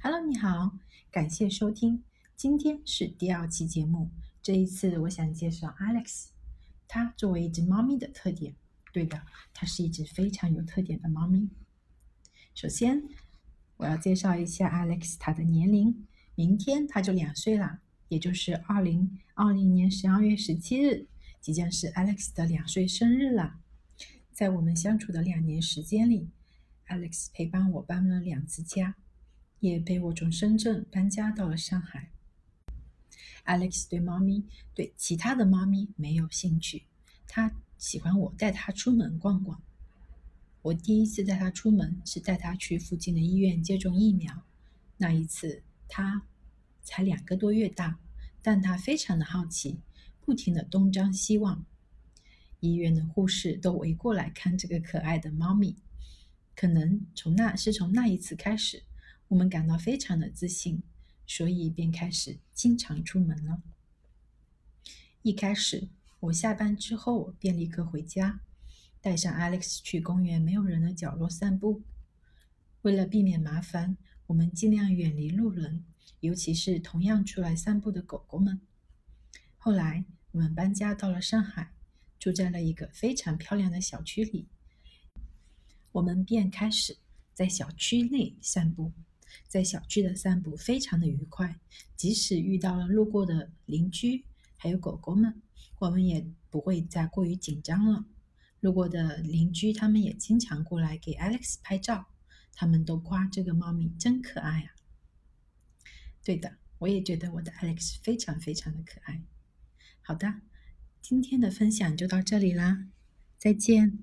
Hello，你好，感谢收听。今天是第二期节目。这一次，我想介绍 Alex。它作为一只猫咪的特点，对的，它是一只非常有特点的猫咪。首先，我要介绍一下 Alex 它的年龄。明天它就两岁啦，也就是二零二零年十二月十七日，即将是 Alex 的两岁生日了。在我们相处的两年时间里，Alex 陪伴我搬了两次家。也被我从深圳搬家到了上海。Alex 对猫咪，对其他的猫咪没有兴趣，他喜欢我带他出门逛逛。我第一次带他出门是带他去附近的医院接种疫苗。那一次他才两个多月大，但他非常的好奇，不停的东张西望。医院的护士都围过来看这个可爱的猫咪。可能从那是从那一次开始。我们感到非常的自信，所以便开始经常出门了。一开始，我下班之后便立刻回家，带上 Alex 去公园没有人的角落散步。为了避免麻烦，我们尽量远离路人，尤其是同样出来散步的狗狗们。后来，我们搬家到了上海，住在了一个非常漂亮的小区里，我们便开始在小区内散步。在小区的散步非常的愉快，即使遇到了路过的邻居，还有狗狗们，我们也不会再过于紧张了。路过的邻居他们也经常过来给 Alex 拍照，他们都夸这个猫咪真可爱啊。对的，我也觉得我的 Alex 非常非常的可爱。好的，今天的分享就到这里啦，再见。